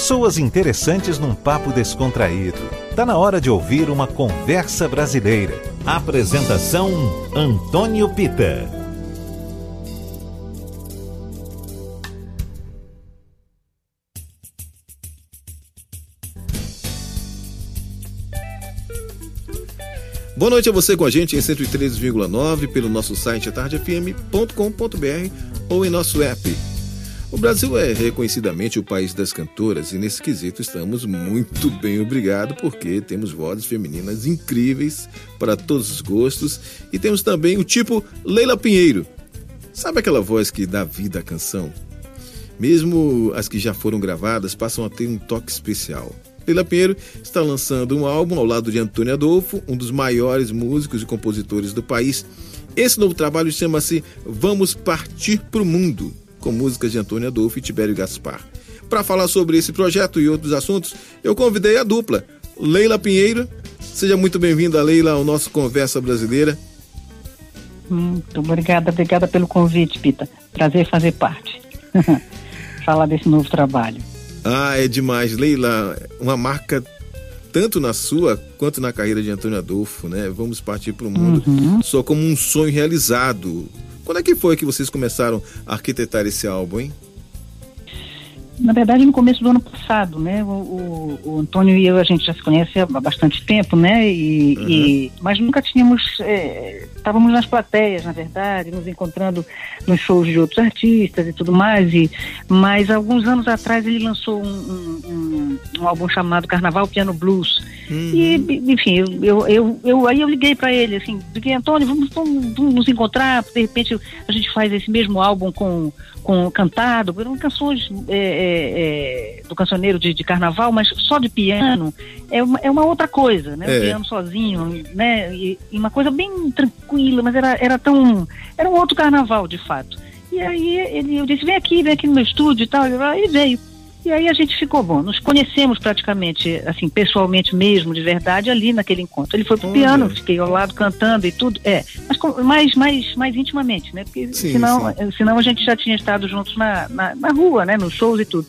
Pessoas interessantes num papo descontraído. Tá na hora de ouvir uma conversa brasileira. Apresentação Antônio Pita. Boa noite a você com a gente em 103,9 pelo nosso site tardefm.com.br ou em nosso app o Brasil é reconhecidamente o país das cantoras e nesse quesito estamos muito bem obrigado porque temos vozes femininas incríveis para todos os gostos e temos também o tipo Leila Pinheiro. Sabe aquela voz que dá vida à canção? Mesmo as que já foram gravadas passam a ter um toque especial. Leila Pinheiro está lançando um álbum ao lado de Antônio Adolfo, um dos maiores músicos e compositores do país. Esse novo trabalho chama-se Vamos Partir para o Mundo com músicas de Antônio Adolfo e Tibério Gaspar. Para falar sobre esse projeto e outros assuntos, eu convidei a dupla, Leila Pinheiro. Seja muito bem-vinda, Leila, ao nosso Conversa Brasileira. Muito obrigada, obrigada pelo convite, Pita. Prazer fazer parte. Falar desse novo trabalho. Ah, é demais. Leila, uma marca tanto na sua quanto na carreira de Antônio Adolfo, né? Vamos partir para o mundo uhum. só como um sonho realizado. Quando é que foi que vocês começaram a arquitetar esse álbum, hein? Na verdade, no começo do ano passado, né? O, o, o Antônio e eu, a gente já se conhece há bastante tempo, né? E, uhum. e mas nunca tínhamos. É, estávamos nas plateias, na verdade, nos encontrando nos shows de outros artistas e tudo mais. E, mas alguns anos atrás ele lançou um, um, um, um álbum chamado Carnaval Piano Blues. Uhum. E, enfim, eu, eu, eu, eu, aí eu liguei para ele, assim, liguei, Antônio, vamos, vamos, vamos nos encontrar, de repente a gente faz esse mesmo álbum com com cantado, eram canções é, é, é, do cancioneiro de, de, carnaval, mas só de piano é uma, é uma outra coisa, né? O é. piano sozinho, né? E, e, uma coisa bem tranquila, mas era, era tão. Era um outro carnaval, de fato. E aí ele, eu disse, vem aqui, vem aqui no meu estúdio e tal, e veio. E aí a gente ficou bom, nos conhecemos praticamente, assim, pessoalmente mesmo, de verdade, ali naquele encontro. Ele foi pro piano, fiquei ao lado cantando e tudo, é, mas mais, mais, mais intimamente, né? Porque sim, senão, sim. senão a gente já tinha estado juntos na, na, na, rua, né? Nos shows e tudo.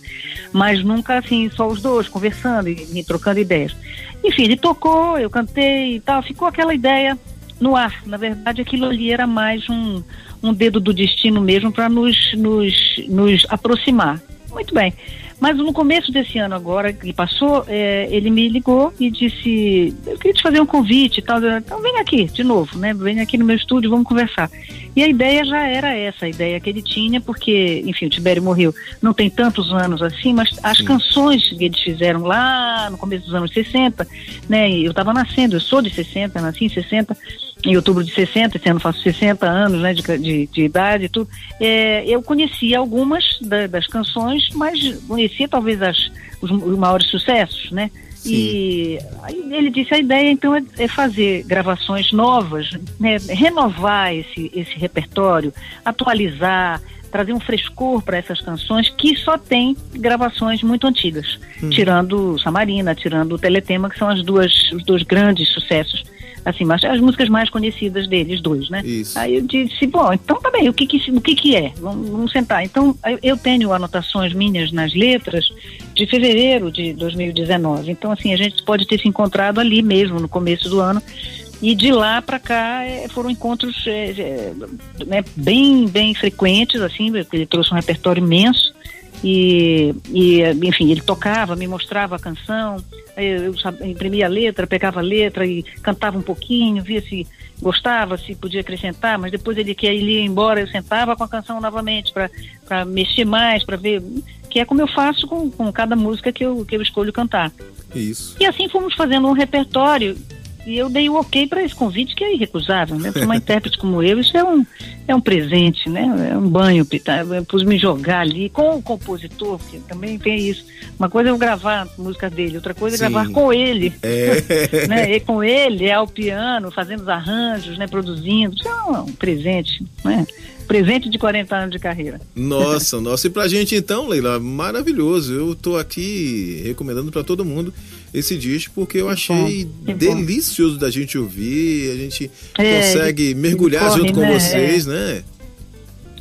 Mas nunca assim, só os dois, conversando e, e trocando ideias. Enfim, ele tocou, eu cantei e tal, ficou aquela ideia no ar. Na verdade, aquilo ali era mais um, um dedo do destino mesmo para nos, nos, nos aproximar. Muito bem. Mas no começo desse ano agora, que passou, é, ele me ligou e disse, eu queria te fazer um convite e tal. Então vem aqui de novo, né? Vem aqui no meu estúdio, vamos conversar. E a ideia já era essa, a ideia que ele tinha, porque, enfim, o Tibério morreu não tem tantos anos assim, mas as Sim. canções que eles fizeram lá no começo dos anos 60, né? Eu estava nascendo, eu sou de 60, nasci em 60, em outubro de 60, esse ano faço 60 anos né, de, de, de idade e tudo, é, eu conhecia algumas da, das canções, mas conhecia talvez as, os, os maiores sucessos, né? Sim. E ele disse a ideia então é, é fazer gravações novas, né, renovar esse, esse repertório, atualizar, trazer um frescor para essas canções que só tem gravações muito antigas, hum. tirando Samarina, tirando o Teletema, que são as duas, os dois grandes sucessos assim, mas as músicas mais conhecidas deles, dois, né? Isso. Aí eu disse, bom, então tá bem, o que que, o que, que é? Vamos, vamos sentar. Então, eu tenho anotações minhas nas letras de fevereiro de 2019. Então, assim, a gente pode ter se encontrado ali mesmo, no começo do ano, e de lá para cá é, foram encontros é, é, né, bem, bem frequentes, assim, ele trouxe um repertório imenso, e, e, enfim, ele tocava, me mostrava a canção, eu, eu imprimia a letra, pegava a letra e cantava um pouquinho, via se gostava, se podia acrescentar, mas depois ele que ele ia embora, eu sentava com a canção novamente para mexer mais, para ver, que é como eu faço com, com cada música que eu, que eu escolho cantar. Isso. E assim fomos fazendo um repertório e eu dei o ok para esse convite, que é irrecusável, né? Para uma intérprete como eu, isso é um, é um presente, né? É um banho, eu pus me jogar ali com o compositor, porque também tem isso. Uma coisa é eu gravar a música dele, outra coisa é Sim. gravar com ele. É. né? E com ele, é ao piano, fazendo os arranjos, né? Produzindo. Isso é um presente, né? presente de 40 anos de carreira. Nossa, nossa. E pra gente então, Leila, maravilhoso. Eu tô aqui recomendando para todo mundo esse disco porque eu achei delicioso da gente ouvir, a gente é, consegue mergulhar corre, junto com né? vocês, né?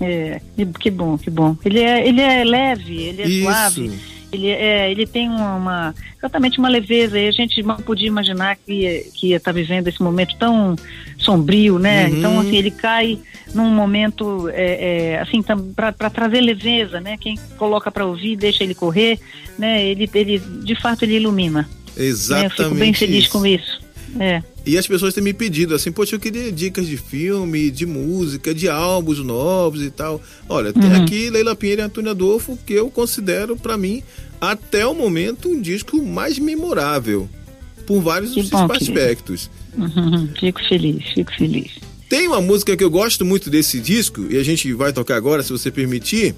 É, que bom, que bom. Ele é, ele é leve, ele é Isso. suave Ele, é, ele tem uma, uma, exatamente uma leveza e a gente não podia imaginar que, que ia estar tá vivendo esse momento tão sombrio, né? Uhum. Então, assim, ele cai num momento, é, é, assim, para trazer leveza, né? Quem coloca para ouvir, deixa ele correr, né? Ele, ele, de fato, ele ilumina. Exatamente. Né? Eu fico bem feliz com isso. É. E as pessoas têm me pedido assim, poxa, eu queria dicas de filme, de música, de álbuns novos e tal. Olha, tem uhum. aqui Leila Pinheiro e Antônio Adolfo, que eu considero para mim, até o momento, um disco mais memorável. Por vários bom, aspectos. Uhum. Fico feliz, fico feliz. Tem uma música que eu gosto muito desse disco, e a gente vai tocar agora, se você permitir.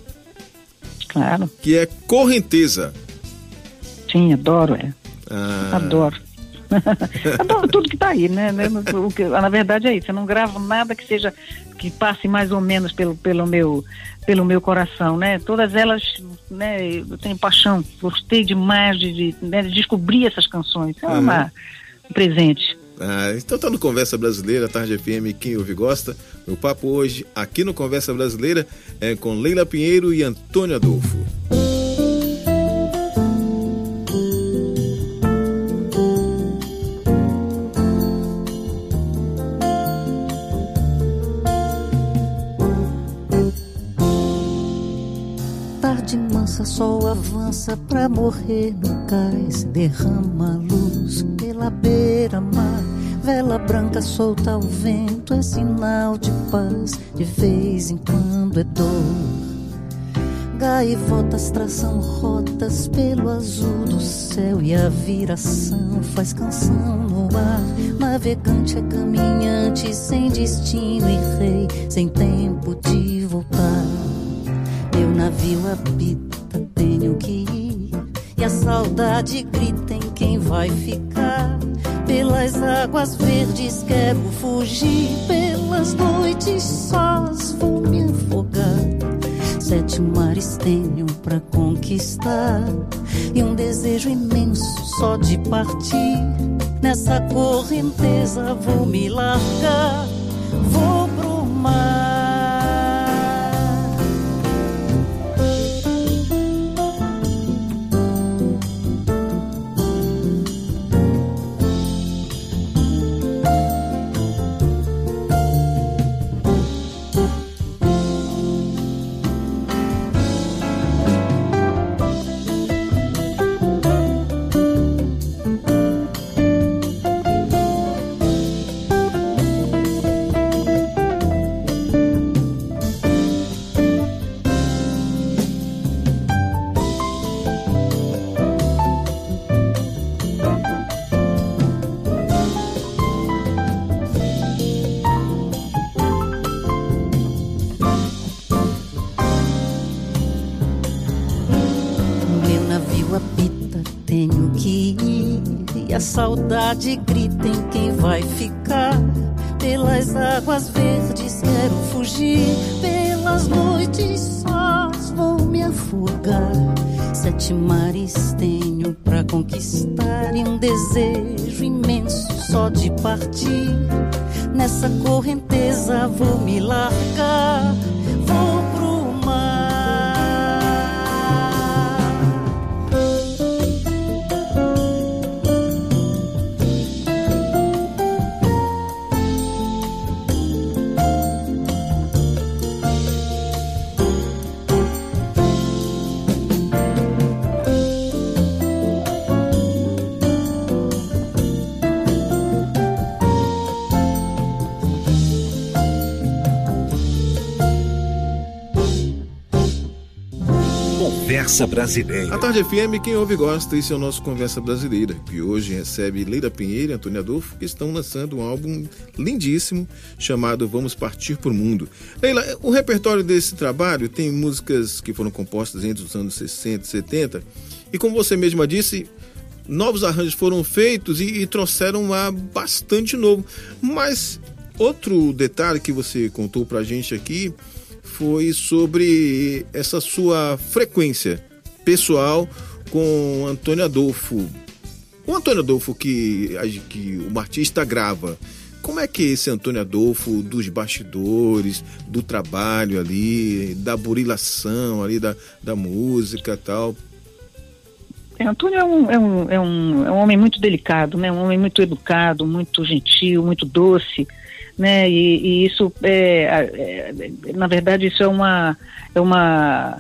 Claro. Que é Correnteza. Sim, adoro, é. Ah. Adoro. Adoro tudo que está aí, né? O que, na verdade é isso. Eu não gravo nada que seja que passe mais ou menos pelo, pelo meu pelo meu coração, né? Todas elas, né? Eu tenho paixão, gostei demais de, de, né, de descobrir essas canções. É uma, uhum. um presente. Ah, então tá no Conversa Brasileira, Tarde FM, quem ouve gosta. Meu papo hoje aqui no Conversa Brasileira é com Leila Pinheiro e Antônio Adolfo. Pra morrer no cais, derrama luz pela beira-mar. Vela branca solta ao vento, é sinal de paz, de vez em quando é dor. Gaivotas traçam rotas pelo azul do céu e a viração faz canção no ar. Navegante é caminhante sem destino e rei, sem tempo de voltar. Meu navio habita tenho que ir. E a saudade grita em quem vai ficar. Pelas águas verdes quero fugir. Pelas noites sós vou me afogar. Sete mares tenho pra conquistar. E um desejo imenso só de partir. Nessa correnteza vou me largar. Saudade grita em quem vai ficar. Pelas águas verdes quero fugir, pelas noites sós vou me afogar. Sete mares tenho pra conquistar e um desejo imenso só de partir. Nessa correnteza vou me largar Conversa Brasileira. A Tarde FM, quem ouve gosta, esse é o nosso Conversa Brasileira, que hoje recebe Leila Pinheiro e Antônio Adolfo, que estão lançando um álbum lindíssimo chamado Vamos Partir por Mundo. Leila, o repertório desse trabalho tem músicas que foram compostas entre os anos 60 e 70, e como você mesma disse, novos arranjos foram feitos e, e trouxeram ar bastante novo. Mas outro detalhe que você contou pra gente aqui foi sobre essa sua frequência pessoal com Antônio Adolfo. O Antônio Adolfo que, que o artista grava, como é que esse Antônio Adolfo dos bastidores, do trabalho ali, da burilação ali da, da música tal? É, Antônio é um, é, um, é, um, é um homem muito delicado, né? Um homem muito educado, muito gentil, muito doce, né? E, e isso é, é, na verdade isso é uma é uma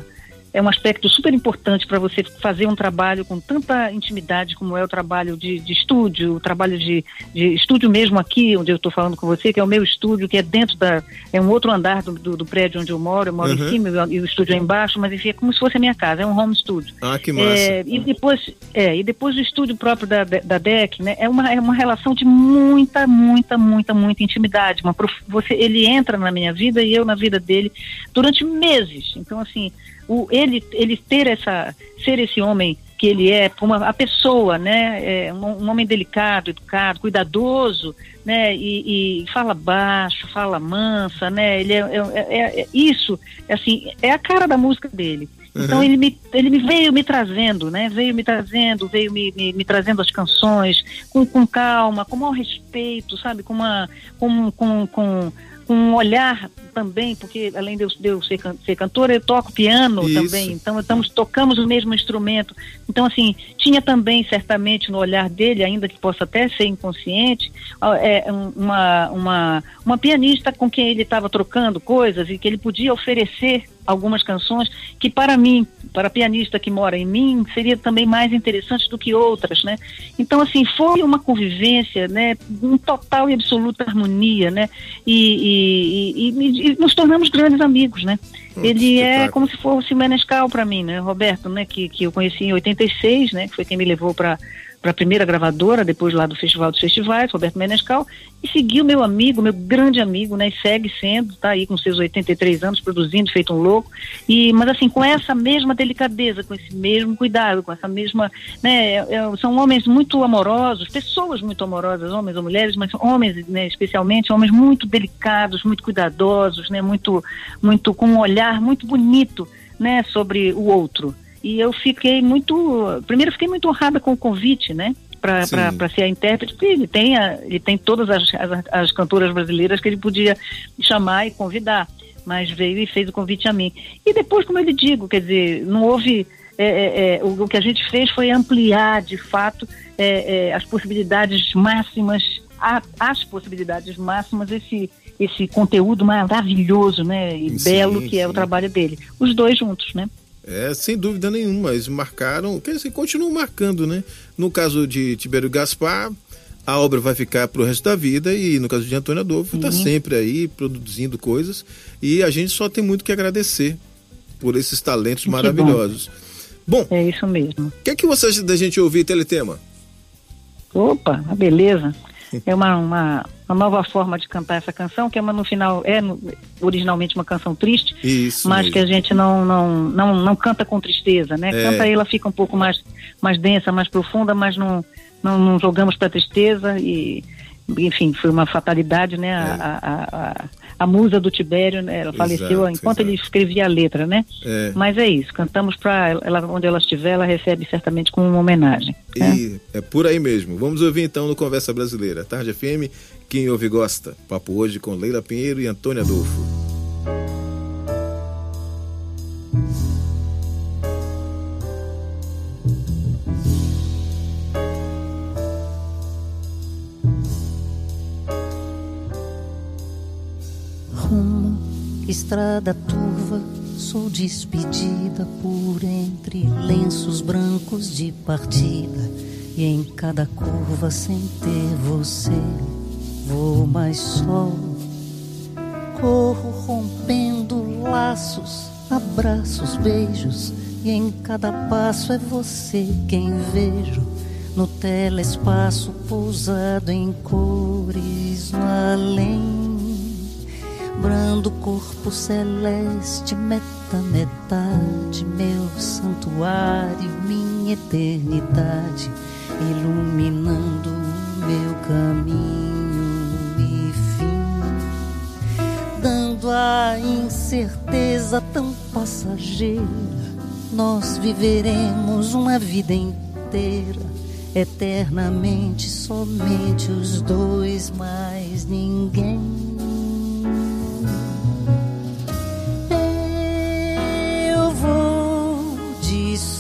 é um aspecto super importante para você fazer um trabalho com tanta intimidade como é o trabalho de, de estúdio, o trabalho de, de, estúdio mesmo aqui, onde eu estou falando com você, que é o meu estúdio, que é dentro da. é um outro andar do, do, do prédio onde eu moro, eu moro uhum. em cima e o estúdio é embaixo, mas enfim, é como se fosse a minha casa, é um home studio. Ah, que massa. É, e depois, é, e depois o estúdio próprio da, da DEC, né, é uma, é uma relação de muita, muita, muita, muita intimidade. Uma, você, ele entra na minha vida e eu na vida dele durante meses. Então, assim, o, ele, ele ter essa, ser esse homem que ele é, uma, a pessoa, né, é um, um, homem delicado, educado, cuidadoso, né, e, e, fala baixo, fala mansa, né, ele é, é, é, é isso, assim, é a cara da música dele. Uhum. Então ele me, ele me veio me trazendo, né? Veio me trazendo, veio me, me, me, trazendo as canções com, com calma, com maior respeito, sabe? Com uma com, com, com com um olhar também, porque além de eu, de eu ser, ser cantora, eu toco piano Isso. também, então estamos, tocamos o mesmo instrumento. Então, assim, tinha também, certamente, no olhar dele, ainda que possa até ser inconsciente, é, uma, uma, uma pianista com quem ele estava trocando coisas e que ele podia oferecer algumas canções que para mim, para a pianista que mora em mim, seria também mais interessante do que outras, né? Então assim foi uma convivência, né? Em total e absoluta harmonia, né? E, e, e, nos tornamos grandes amigos, né? Hum, Ele é como se fosse Menescal para mim, né? Roberto, né? Que, que eu conheci em 86, né? Que foi quem me levou para para a primeira gravadora, depois lá do Festival dos Festivais, Roberto Menescal, e seguiu meu amigo, meu grande amigo, né? E segue sendo, tá aí com seus 83 anos, produzindo, feito um louco. E, mas assim, com essa mesma delicadeza, com esse mesmo cuidado, com essa mesma. Né, é, é são homens muito amorosos, pessoas muito amorosas, homens ou mulheres, mas homens, né, especialmente, homens muito delicados, muito cuidadosos, né? Muito, muito, com um olhar muito bonito. Né, sobre o outro. E eu fiquei muito. Primeiro, fiquei muito honrada com o convite, né? Para ser a intérprete, porque ele tem, a, ele tem todas as, as, as cantoras brasileiras que ele podia chamar e convidar, mas veio e fez o convite a mim. E depois, como eu lhe digo, quer dizer, não houve. É, é, é, o, o, que a gente fez foi ampliar, de fato, é, é, as possibilidades máximas, a, as possibilidades máximas, esse, esse conteúdo maravilhoso né, e sim, belo que sim. é o trabalho dele. Os dois juntos, né? É, sem dúvida nenhuma, eles marcaram, quer dizer, continuam marcando, né? No caso de Tibério Gaspar, a obra vai ficar para o resto da vida e no caso de Antônio Adolfo está uhum. sempre aí produzindo coisas e a gente só tem muito que agradecer por esses talentos que maravilhosos. Bom. bom, é isso mesmo. O que é que você acha da gente ouvir Teletema? Opa, beleza. É uma, uma, uma, nova forma de cantar essa canção, que é uma no final, é originalmente uma canção triste, Isso mas mesmo. que a gente não, não, não, não canta com tristeza, né? É. Canta ela fica um pouco mais, mais densa, mais profunda, mas não, não, não jogamos para tristeza e enfim, foi uma fatalidade, né? É. A, a, a, a, musa do Tibério, né? ela faleceu exato, enquanto exato. ele escrevia a letra, né? É. Mas é isso, cantamos para ela, onde ela estiver, ela recebe certamente como uma homenagem. Né? E é por aí mesmo. Vamos ouvir então no Conversa Brasileira. Tarde FM, quem ouve gosta. Papo hoje com Leila Pinheiro e Antônia Adolfo. Estrada turva, sou despedida por entre lenços brancos de partida. E em cada curva, sem ter você, vou mais só. Corro rompendo laços, abraços, beijos. E em cada passo é você quem vejo no telespaço pousado em cores no além brando corpo celeste, meta, metade, meu santuário, minha eternidade, iluminando o meu caminho e fim, dando a incerteza tão passageira, nós viveremos uma vida inteira. Eternamente, somente os dois, mais ninguém.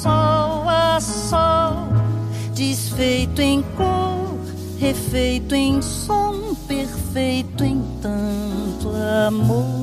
sol a sol, desfeito em cor, refeito em som, perfeito em tanto amor.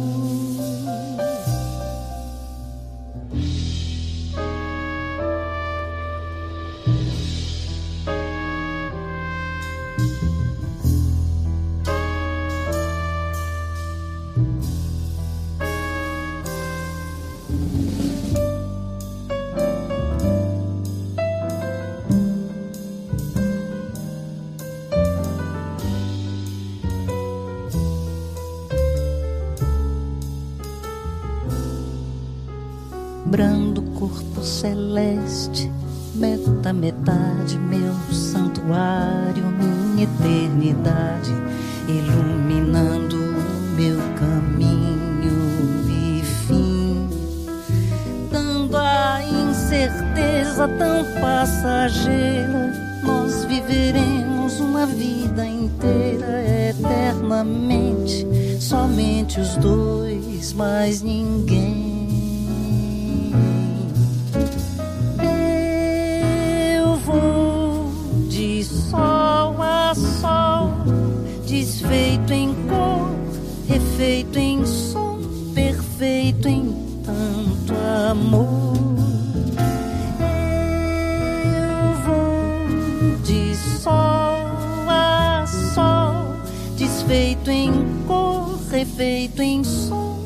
Desfeito em cor, refeito em som,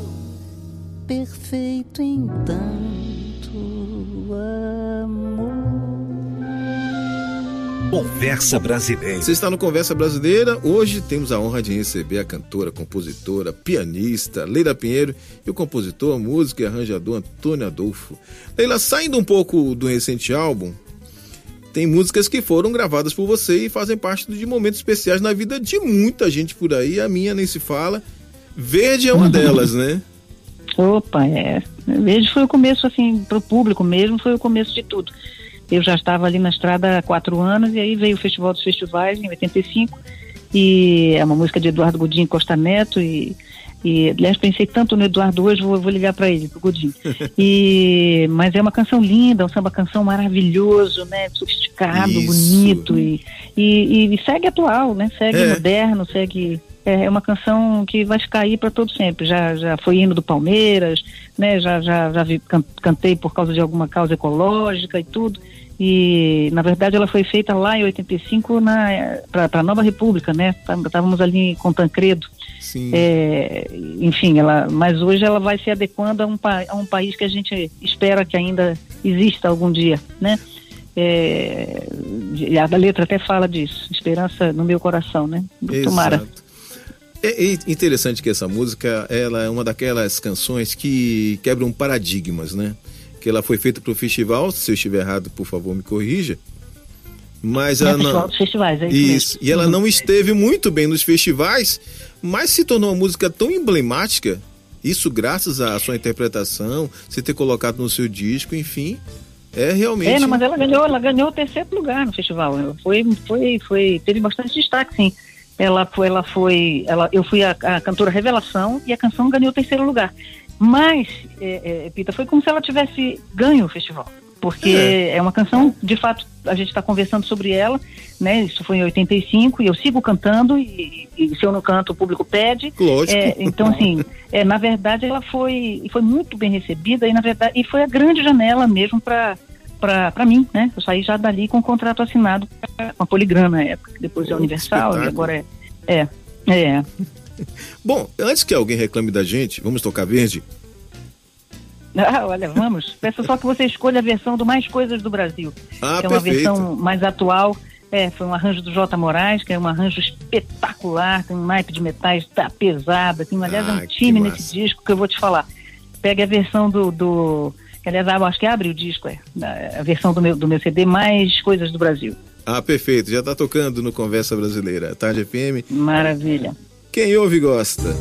perfeito em tanto amor. Conversa Brasileira. Você está no Conversa Brasileira. Hoje temos a honra de receber a cantora, compositora, pianista Leila Pinheiro e o compositor, músico e arranjador Antônio Adolfo. Leila, saindo um pouco do recente álbum, tem músicas que foram gravadas por você e fazem parte de momentos especiais na vida de muita gente por aí. A minha nem se fala. Verde é uma delas, né? Opa, é. Verde foi o começo, assim, para o público mesmo, foi o começo de tudo. Eu já estava ali na estrada há quatro anos e aí veio o Festival dos Festivais em 85 e é uma música de Eduardo Godinho Costa Neto e e, aliás, pensei tanto no Eduardo hoje, vou, vou ligar para ele, pro Godinho. E, mas é uma canção linda, um samba canção maravilhoso, né? Sofisticado, Isso. bonito e, e, e, segue atual, né? Segue é. moderno, segue é, é uma canção que vai ficar aí para todo sempre. Já, já foi hino do Palmeiras, né? Já, já, já vi, cantei por causa de alguma causa ecológica e tudo. E, na verdade, ela foi feita lá em 85 para a Nova República, né? Estávamos ali com Tancredo. É, enfim, ela, mas hoje ela vai se adequando a um, a um país que a gente espera que ainda exista algum dia, né? É, a letra até fala disso, esperança no meu coração, né? Tomara. É interessante que essa música ela é uma daquelas canções que quebram paradigmas, né? Que ela foi feita para o festival, se eu estiver errado, por favor, me corrija. Mas é ela não. Festivais, é isso, isso. E ela uhum. não esteve muito bem nos festivais, mas se tornou uma música tão emblemática. Isso graças à sua interpretação, você ter colocado no seu disco, enfim. É realmente. É, não, mas ela ganhou, ela ganhou o terceiro lugar no festival. Foi, foi, foi, teve bastante destaque, sim ela foi, ela foi, ela, eu fui a, a cantora revelação e a canção ganhou o terceiro lugar. Mas, é, é, Pita, foi como se ela tivesse ganho o festival. Porque é, é uma canção, de fato, a gente está conversando sobre ela, né? Isso foi em 85 e eu sigo cantando e, e se eu não canto o público pede. Lógico. É, então, assim, é, na verdade ela foi, foi muito bem recebida e na verdade e foi a grande janela mesmo para para mim, né? Eu saí já dali com o contrato assinado com a Poligrama na época, depois é Universal e agora é. É. é. Bom, antes que alguém reclame da gente, vamos tocar verde? Ah, olha, vamos. Peço só que você escolha a versão do Mais Coisas do Brasil. Ah, que é uma perfeito. versão mais atual. É, foi um arranjo do J. Moraes, que é um arranjo espetacular, tem um naipe de metais tá pesada, tem, aliás, ah, um time nesse disco que eu vou te falar. Pega a versão do, do que aliás, acho que abre o disco, é, a versão do meu, do meu CD, mais coisas do Brasil. Ah, perfeito, já está tocando no Conversa Brasileira, Tarde FM. Maravilha. Quem ouve gosta.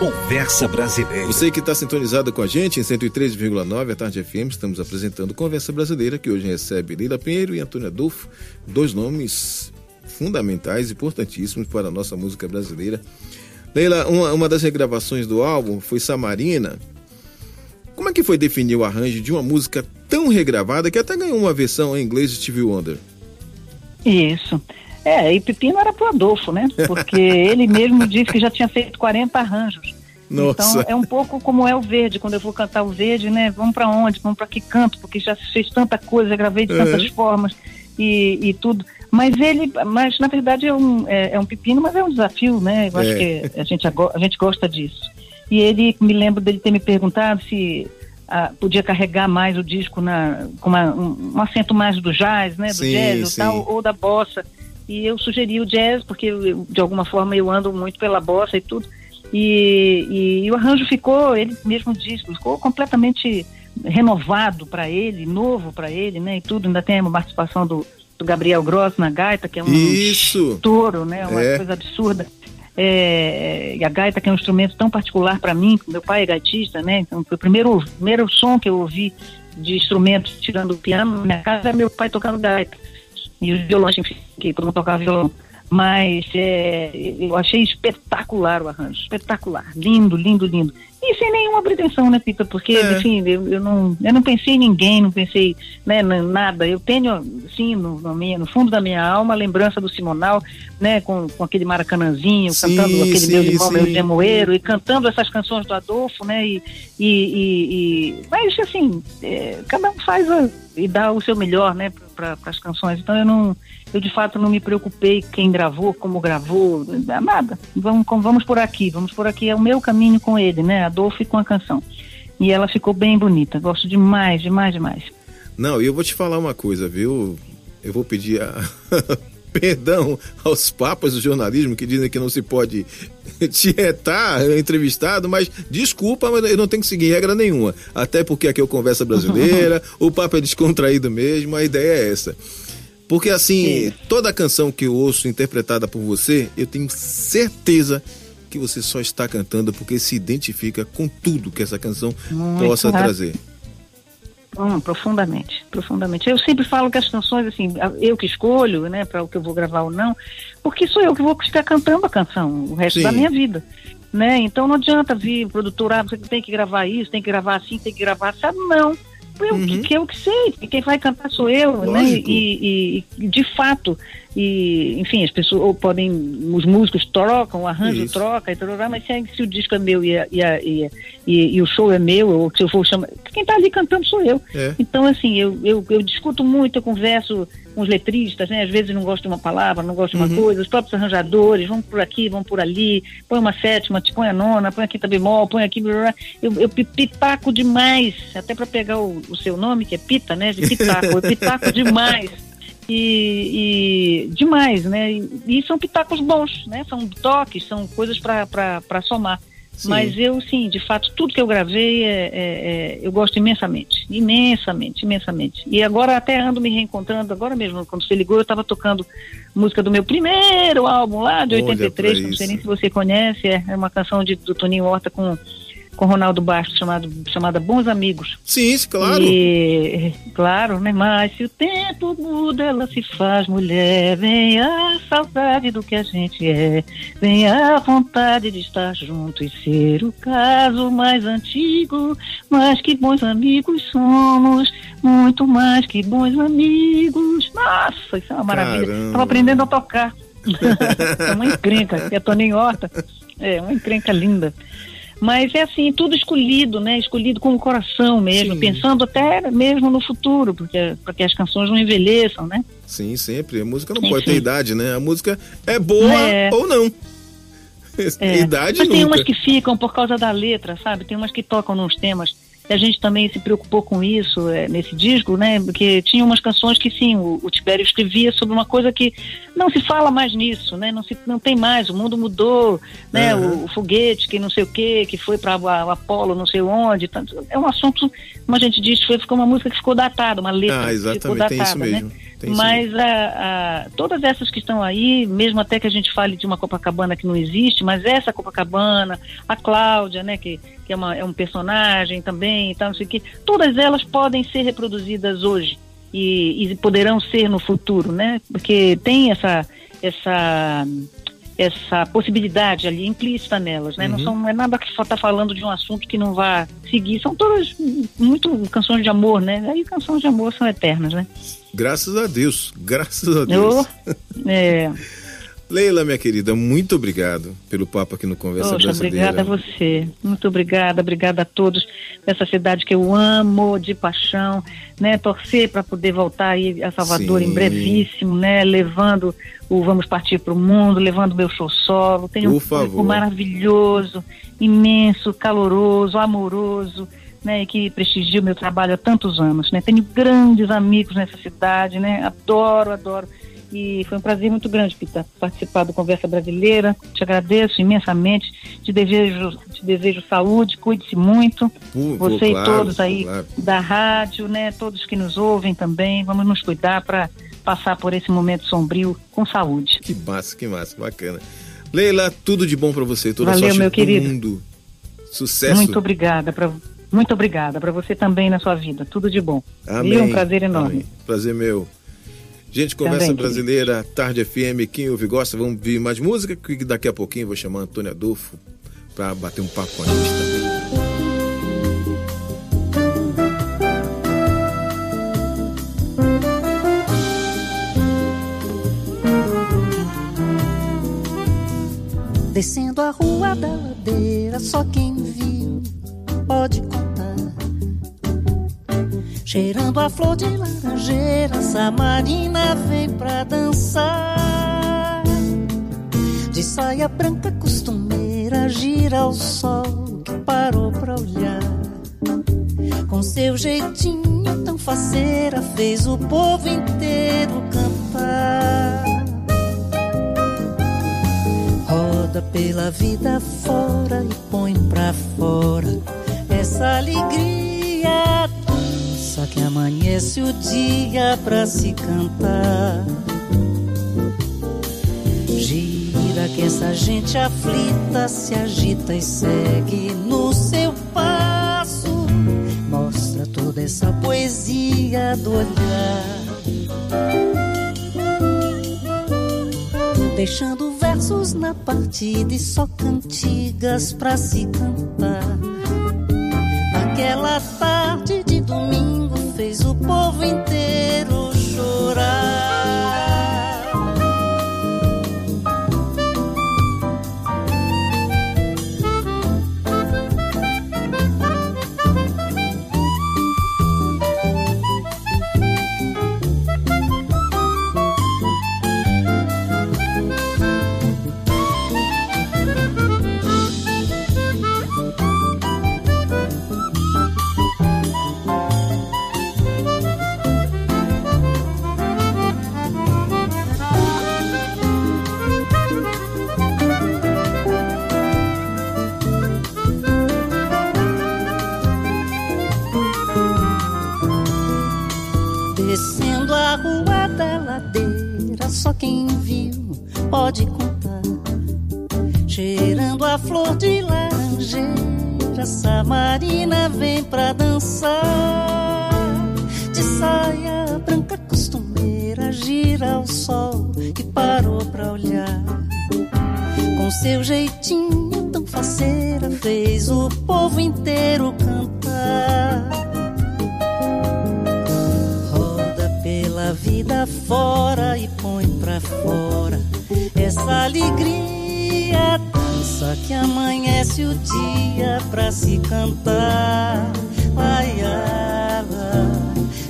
Conversa Brasileira. Você que está sintonizado com a gente em 103,9 a Tarde FM, estamos apresentando Conversa Brasileira, que hoje recebe Leila Pinheiro e Antônio Adolfo, dois nomes fundamentais, importantíssimos para a nossa música brasileira. Leila, uma, uma das regravações do álbum foi Samarina. Como é que foi definir o arranjo de uma música tão regravada que até ganhou uma versão em inglês de Stevie Wonder? Isso. É, e Pepino era pro Adolfo, né? Porque ele mesmo disse que já tinha feito 40 arranjos. Nossa. Então é um pouco como é o verde, quando eu vou cantar o verde, né? Vamos para onde? Vamos para que canto? Porque já fez tanta coisa, gravei de tantas uhum. formas e, e tudo. Mas ele, mas na verdade é um, é, é um pepino, mas é um desafio, né? Eu acho é. que a gente, a gente gosta disso. E ele, me lembro dele ter me perguntado se ah, podia carregar mais o disco na, com uma, um, um, acento mais do jazz, né? Do sim, jazz sim. tal, ou da bossa. E eu sugeri o jazz, porque eu, de alguma forma eu ando muito pela bossa e tudo. E, e, e o arranjo ficou, ele mesmo disse, ficou completamente renovado para ele, novo para ele, né? E tudo, ainda tem uma participação do, do Gabriel Gross na gaita, que é um Isso. touro, né? Uma É. coisa absurda. É, e a gaita, que é um instrumento tão particular para mim, meu pai é gaitista, né? Então, foi o primeiro, primeiro som que eu ouvi de instrumentos, tirando o piano, na minha casa, é meu pai tocando gaita. E os violões, enfim, que todo mundo tocava violão. Mas é, eu achei espetacular o arranjo, espetacular, lindo, lindo, lindo. E sem nenhuma pretensão, né, Pita? Porque, É. enfim, eu, eu, não, eu não pensei em ninguém, não pensei né, em nada. Eu tenho, sim, no, no, minha, no fundo da minha alma, a lembrança do Simonal, né, com, com aquele maracanãzinho, Sim, cantando aquele sim, meu irmão, sim. meu gemoeiro, e cantando essas canções do Adolfo, né, e, e, e, e- mas assim, é, cada um faz a- e dá o seu melhor, né, para as canções. Então eu não, eu de fato não me preocupei quem gravou, como gravou, nada. Vamos, vamos por aqui, vamos por aqui. É o meu caminho com ele, né, Adolfo e com a canção. E ela ficou bem bonita. Gosto demais, demais, demais. Não, e eu vou te falar uma coisa, viu? Eu vou pedir a... perdão aos papas do jornalismo que dizem que não se pode tietar entrevistado, mas desculpa, mas eu não tenho que seguir regra nenhuma. Até porque aqui é o Conversa Brasileira, o papo é descontraído mesmo, a ideia é essa. Porque assim, Isso. toda canção que eu ouço interpretada por você, eu tenho certeza que você só está cantando porque se identifica com tudo que essa canção Muito possa rápido. trazer. Hum, profundamente, profundamente. Eu sempre falo que as canções, assim, eu que escolho, né, para o que eu vou gravar ou não, porque sou eu que vou ficar cantando a canção o resto Sim. da minha vida, né? Então não adianta vir produtor, ah, você tem que gravar isso, tem que gravar assim, tem que gravar, sabe? Não. Eu, Uhum. que, que eu que sei, que quem vai cantar sou eu, né? Lógico. E, e- e, de fato, e, enfim, as pessoas ou podem, os músicos trocam, o arranjo Isso. troca, e tal, mas se, se o disco é meu e, a- e, a- e, a- e- e o show é meu, ou se eu for chamar, quem tá ali cantando sou eu. É. Então, assim, eu, eu, eu discuto muito, eu converso com os letristas, né? Às vezes não gosto de uma palavra, não gosto de uma Uhum. coisa, os próprios arranjadores, vão por aqui, vão por ali, põe uma sétima, põe a nona, põe aqui tá bemol, põe aqui. blá, blá. Eu, eu pi- pitaco demais, até para pegar o, o seu nome, que é Pita, né? De pitaco, eu pitaco demais. E, e demais, né? E, e são pitacos bons, né? São toques, são coisas para somar. Sim. Mas eu, sim, de fato, tudo que eu gravei, é, é- é- eu gosto imensamente. Imensamente, imensamente. E agora até ando me reencontrando, agora mesmo, quando você ligou, eu estava tocando música do meu primeiro álbum lá, de Olha 83, pra não sei nem se você conhece, é, é uma canção de, do Toninho Horta com, com Ronaldo Bastos, chamado, chamada Bons Amigos. Sim, isso, claro. E, claro, né? Mas se o tempo muda, ela se faz mulher. Vem a saudade do que a gente é. Vem a vontade de estar junto e ser o caso mais antigo. Mas que bons amigos somos. Muito mais que bons amigos. Nossa, isso é uma maravilha. Caramba. Estava aprendendo a tocar. é uma encrenca, que é Toninho Horta. É uma encrenca linda. Mas é assim, tudo escolhido, né? Escolhido com o coração mesmo, Sim. pensando até mesmo no futuro, porque para que as canções não envelheçam, né? Sim, sempre. A música não Enfim. pode ter idade, né? A música é boa É. ou não. É. Idade Mas tem nunca. umas que ficam por causa da letra, sabe? Tem umas que tocam nos temas. A gente também se preocupou com isso é, nesse disco, né? Porque tinha umas canções que sim, o, o Tibério escrevia sobre uma coisa que não se fala mais nisso, né? Não, se, não tem mais, o mundo mudou, né? Aham. O, o foguete que não sei o quê, que foi para o Apolo não sei onde. tanto- é um assunto, como a gente diz, foi, ficou uma música que ficou datada, uma letra Ah, que ficou exatamente, tem isso datada, né? mesmo. Tem isso Mas a- a- todas essas que estão aí, mesmo até que a gente fale de uma Copacabana que não existe, mas essa Copacabana, a Cláudia, né, que, que é, uma- é um personagem também e tal, não sei o quê, todas elas podem ser reproduzidas hoje e, e poderão ser no futuro, né? Porque tem essa essa essa possibilidade ali implícita nelas, né? Não Uhum. são não é nada que está falando de um assunto que não vá seguir. São todas muito canções de amor, né? Aí canções de amor são eternas, né? Graças a Deus. Graças a Deus. Eu, é, Leila, minha querida, muito obrigado pelo papo aqui no Conversa poxa, Brasileira. obrigada a você. Muito obrigada, obrigada a todos dessa cidade que eu amo de paixão, né? Torcer para poder voltar aí a Salvador Sim. em brevíssimo, né? Levando o Vamos Partir para o Mundo, levando meu show solo. Tenho um público maravilhoso, imenso, caloroso, amoroso. Né, e que prestigia o meu trabalho há tantos anos, né? Tenho grandes amigos nessa cidade, né? Adoro, adoro. E foi um prazer muito grande, Pita, participar do Conversa Brasileira. Te agradeço imensamente. Te desejo, te desejo saúde, cuide-se muito. Pô, Você claro, e todos aí claro. da rádio, né? Todos que nos ouvem também. Vamos nos cuidar para passar por esse momento sombrio com saúde. Que massa, que massa, bacana. Leila, tudo de bom pra você, toda a Valeu, sorte meu do querido. mundo. Sucesso. Muito obrigada pra, muito obrigada para você também na sua vida. Tudo de bom. Amém. Viu? Um prazer enorme. Amém. Prazer meu. Gente, Conversa Também, Brasileira, Tarde FM, quem ouve gosta, vamos ouvir mais música, que daqui a pouquinho vou chamar Antônio Adolfo para bater um papo com a gente também. Descendo a rua da ladeira, só quem viu pode contar. Cheirando a flor de laranjeira, Samarina vem pra dançar. De saia branca costumeira, gira ao sol que parou pra olhar. Com seu jeitinho tão faceira, fez o povo inteiro cantar. Roda pela vida fora e põe pra fora essa alegria. Amanhece o dia pra se cantar. Gira que essa gente aflita se agita e segue no seu passo. Mostra toda essa poesia do olhar. Deixando versos na partida e só cantigas pra se cantar. Naquela Com seu jeitinho tão faceira, fez o povo inteiro cantar. Roda pela vida fora e põe pra fora essa alegria. Dança que amanhece o dia pra se cantar. Ai, ai.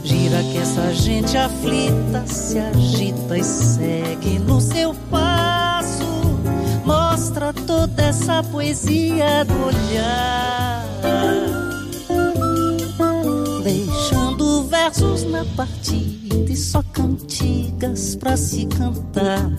Gira que essa gente aflita se agita e segue no seu passo. Toda essa poesia do olhar deixando versos na partida e só cantigas pra se cantar.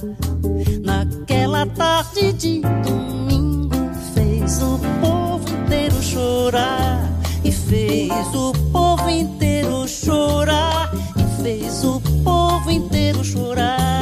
Naquela tarde de domingo fez o povo inteiro chorar e fez o povo inteiro chorar e fez o povo inteiro chorar.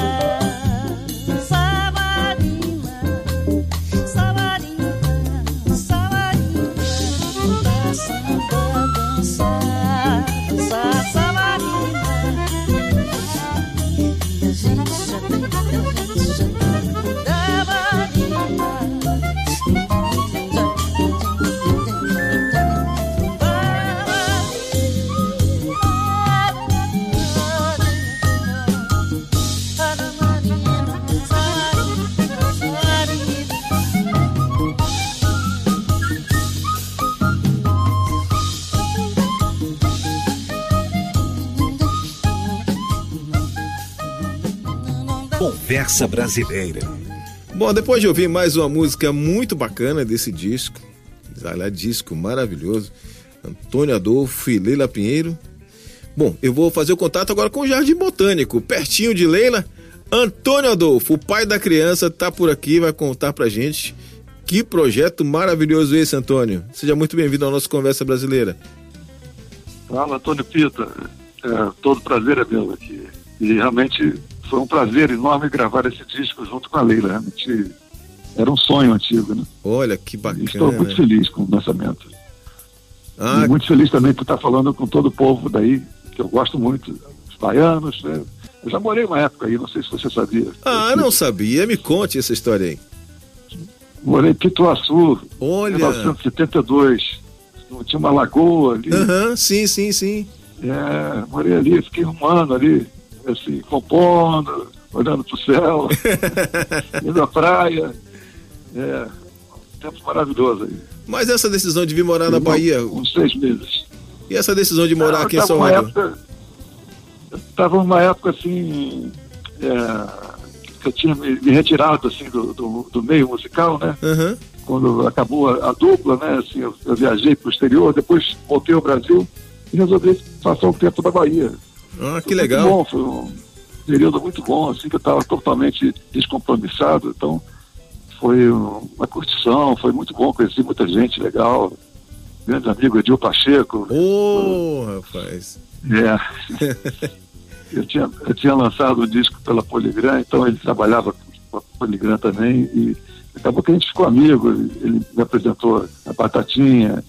Conversa Brasileira. Bom, depois de ouvir mais uma música muito bacana desse disco, olha, disco maravilhoso, Antônio Adolfo e Leila Pinheiro. Bom, eu vou fazer o contato agora com o Jardim Botânico, pertinho de Leila. Antônio Adolfo, o pai da criança, está por aqui, vai contar pra gente que projeto maravilhoso esse, Antônio. Seja muito bem-vindo ao nosso Conversa Brasileira. Fala, Antônio Pita. É, todo prazer é meu aqui. E realmente foi um prazer enorme gravar esse disco junto com a Leila. Realmente era um sonho antigo, né? Olha, que bacana. estou muito feliz com o lançamento. Ah, e muito feliz também por estar falando com todo o povo daí, que eu gosto muito, os baianos. Né? Eu já morei uma época aí, não sei se você sabia. Ah, não sabia. Me conte essa história aí. Morei em Pituaçu, Olha. em 1972. Tinha uma lagoa ali. Aham, uhum, sim, sim, sim. É, morei ali, fiquei um ano ali, assim, compondo, olhando para o céu, indo à praia. É, um tempo maravilhoso aí. Mas essa decisão de vir morar eu na Bahia. Uns seis meses. E essa decisão de morar é, aqui em Salvador? Estava numa época assim. É, que eu tinha me, me retirado assim do, do, do, meio musical, né? Uhum. Quando acabou a, a, dupla, né? Assim, eu, eu viajei para o exterior, depois voltei ao Brasil e resolvi passar um tempo na Bahia. Ah, que foi legal. Bom, foi um período muito bom, assim, que eu estava totalmente descompromissado, então foi uma curtição, foi muito bom, conheci muita gente legal, grande amigo Edil Pacheco. Ô, oh, rapaz! É. eu, tinha, eu tinha lançado um disco pela Poligram, então ele trabalhava com a Poligram também e acabou que a gente ficou amigo, ele me apresentou a Batatinha,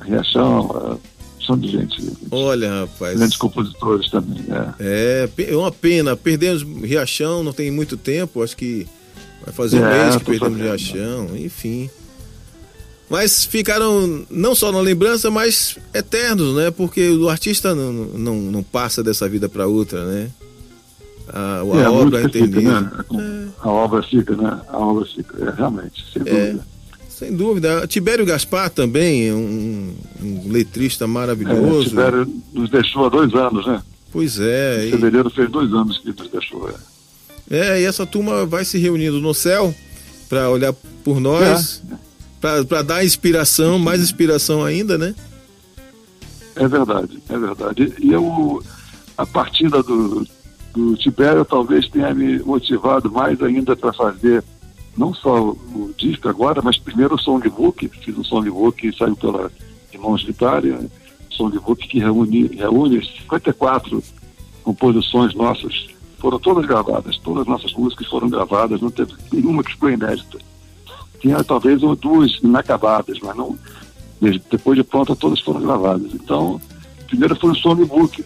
a Riachão, a opção de gente. Olha, rapaz. Grandes compositores também. É. é, é uma pena. Perdemos Riachão, não tem muito tempo, acho que vai fazer um é, mês que perdemos fazendo. Riachão, enfim. Mas ficaram não só na lembrança, mas eternos, né? Porque o artista não, não, não passa dessa vida para outra, né? A, a é, obra é fica, né? É. A obra fica, né? A obra fica, é, realmente, sem é. dúvida. Sem dúvida. Tibério Gaspar também, um, um letrista maravilhoso. É, Tibério nos deixou há dois anos, né? Pois é. Em fevereiro fez dois anos que nos deixou. É. é, e essa turma vai se reunindo no céu para olhar por nós, é. para dar inspiração, mais inspiração ainda, né? É verdade, é verdade. E eu, a partida do, do Tibério talvez tenha me motivado mais ainda para fazer não só o disco agora, mas primeiro o songbook, fiz um songbook que saiu pela Irmãos Vitória, um songbook que reúne, reúne 54 composições nossas, foram todas gravadas, todas as nossas músicas foram gravadas, não teve nenhuma que ficou inédita. Tinha talvez uma duas inacabadas, mas não, depois de pronta todas foram gravadas. Então, primeiro foi o songbook,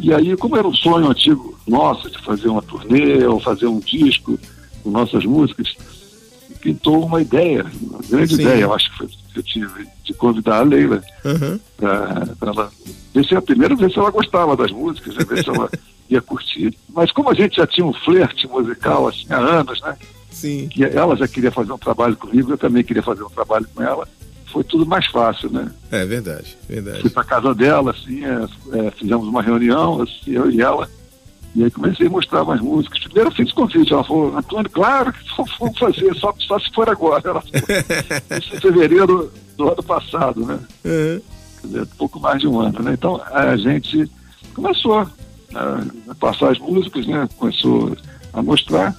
e aí, como era um sonho antigo nosso de fazer uma turnê ou fazer um disco com nossas músicas, pintou uma ideia, uma grande Sim. ideia, eu acho que foi, eu tive, de convidar a Leila uhum. para ela ver se a primeira se ela gostava das músicas, né, ver se ela ia curtir. Mas como a gente já tinha um flerte musical assim, há anos, né? Sim. Que ela já queria fazer um trabalho comigo, eu também queria fazer um trabalho com ela. Foi tudo mais fácil, né? É verdade, verdade. Fui para casa dela, assim, é, é, fizemos uma reunião, assim, eu e ela e aí comecei a mostrar mais músicas. Primeiro eu fiz convite, ela falou, Antônio, claro que vamos fazer, só, só se for agora. Ela falou, isso em fevereiro do ano passado, né? Uhum. Quer dizer, pouco mais de um ano, né? Então a gente começou a passar as músicas, né? Começou a mostrar.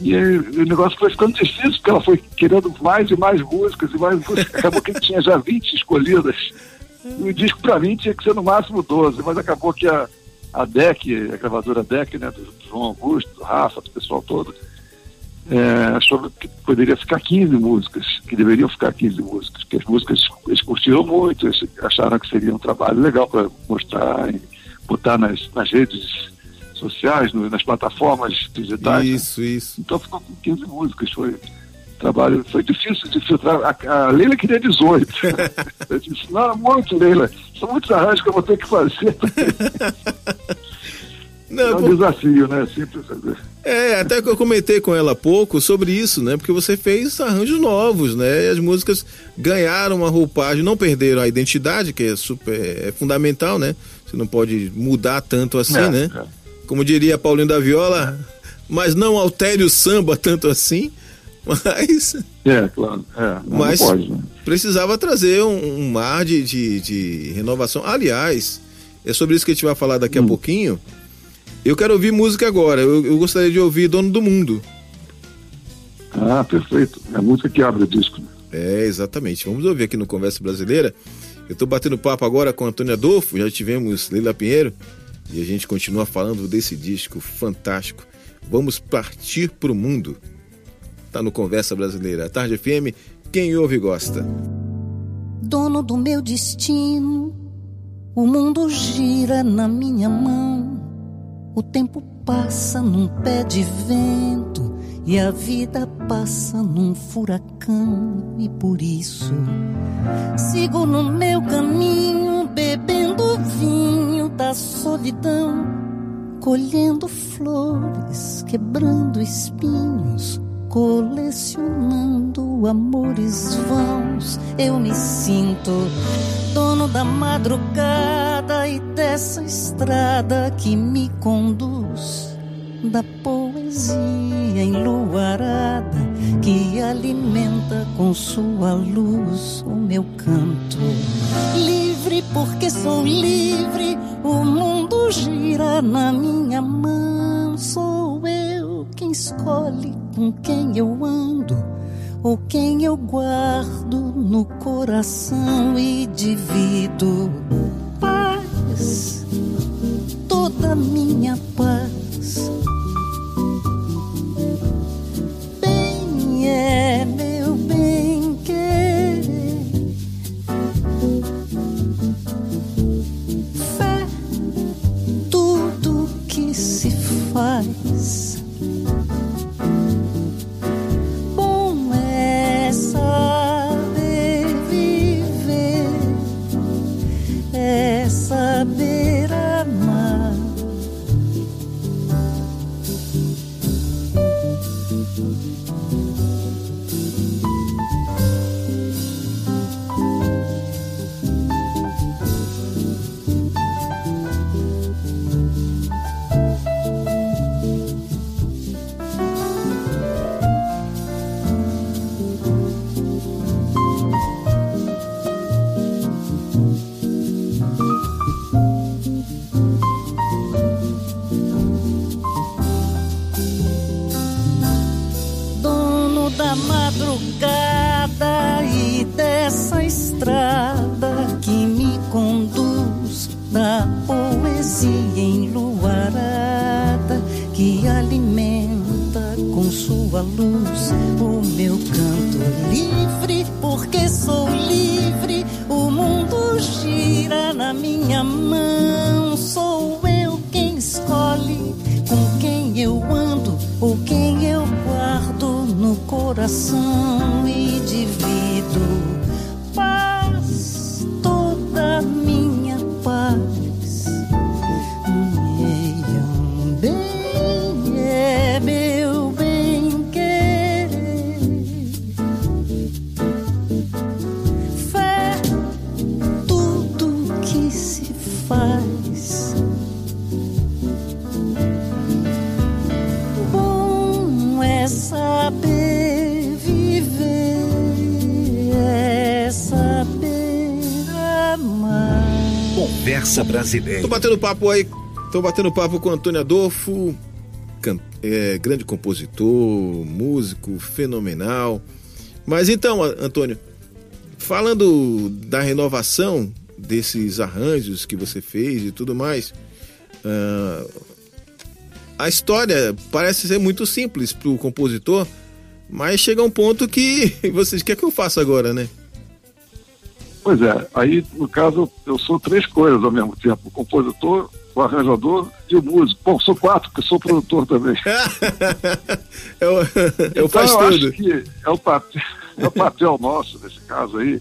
E aí, o negócio foi ficando difícil, porque ela foi querendo mais e mais músicas e mais músicas. Acabou que tinha já 20 escolhidas. E o disco, para mim, tinha que ser no máximo 12, mas acabou que a, a DEC, a gravadora DEC, né, do João Augusto, do Rafa, do pessoal todo, é, achou que poderia ficar 15 músicas, que deveriam ficar 15 músicas, que as músicas eles curtiram muito, eles acharam que seria um trabalho legal para mostrar e botar nas, nas redes sociais, no, nas plataformas digitais. Né? Isso, isso. Então ficou com 15 músicas, foi trabalho, foi difícil de filtrar. A, a Leila queria 18. eu disse, não, muito, Leila. São muitos arranjos que eu vou ter que fazer. Não, é um desafio, né? Fazer. É, até que eu comentei com ela há pouco sobre isso, né? Porque você fez arranjos novos, né? E as músicas ganharam uma roupagem, não perderam a identidade, que é super é fundamental, né? Você não pode mudar tanto assim, é, né? É. Como diria Paulinho da Viola, mas não altere o samba tanto assim. Mas. É, claro. É, mas pode, né? precisava trazer um, um mar de, de, de, renovação. Aliás, é sobre isso que a gente vai falar daqui hum. a pouquinho. Eu quero ouvir música agora. Eu, eu, gostaria de ouvir Dono do Mundo. Ah, perfeito. É a música que abre o disco. É, exatamente. Vamos ouvir aqui no Conversa Brasileira. Eu estou batendo papo agora com Antônio Adolfo, já tivemos Leila Pinheiro e a gente continua falando desse disco fantástico. Vamos partir para o mundo. Tá no Conversa Brasileira. Tarde FM, quem ouve gosta. Dono do meu destino, o mundo gira na minha mão. O tempo passa num pé de vento e a vida passa num furacão. E por isso sigo no meu caminho, bebendo vinho da solidão, colhendo flores, quebrando espinhos colecionando amores vãos. Eu me sinto dono da madrugada e dessa estrada que me conduz, da poesia enluarada que alimenta com sua luz o meu canto. Livre porque sou livre, o mundo gira na minha mão. Sou eu quem escolhe com quem eu ando ou quem eu guardo no coração e divido paz, toda minha paz. Brasileiro. Tô batendo papo aí, tô batendo papo com Antônio Adolfo, can, é, grande compositor, músico fenomenal. Mas então, Antônio, falando da renovação desses arranjos que você fez e tudo mais, uh, a história parece ser muito simples para o compositor, mas chega um ponto que vocês quer que eu faça agora, né? Pois é, aí no caso eu sou três coisas ao mesmo tempo: o compositor, o arranjador e o músico. Bom, sou quatro, porque sou produtor também. eu, eu então, faço eu tudo. acho que é o, papel, é o papel nosso nesse caso aí.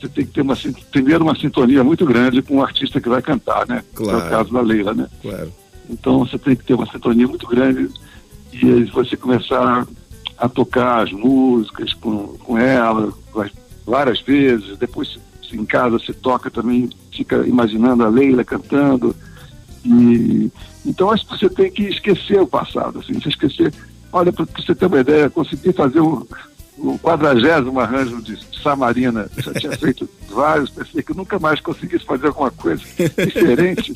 Você tem que ter uma, primeiro uma sintonia muito grande com o artista que vai cantar, né? Claro. É o caso da Leila, né? Claro. Então você tem que ter uma sintonia muito grande e você começar a tocar as músicas com, com ela várias vezes, depois em casa se toca também, fica imaginando a Leila cantando. E, então acho que você tem que esquecer o passado, assim, você esquecer. Olha, para você ter uma ideia, consegui fazer o, o quadragésimo arranjo de Samarina. já tinha feito vários, pensei que nunca mais conseguisse fazer alguma coisa diferente.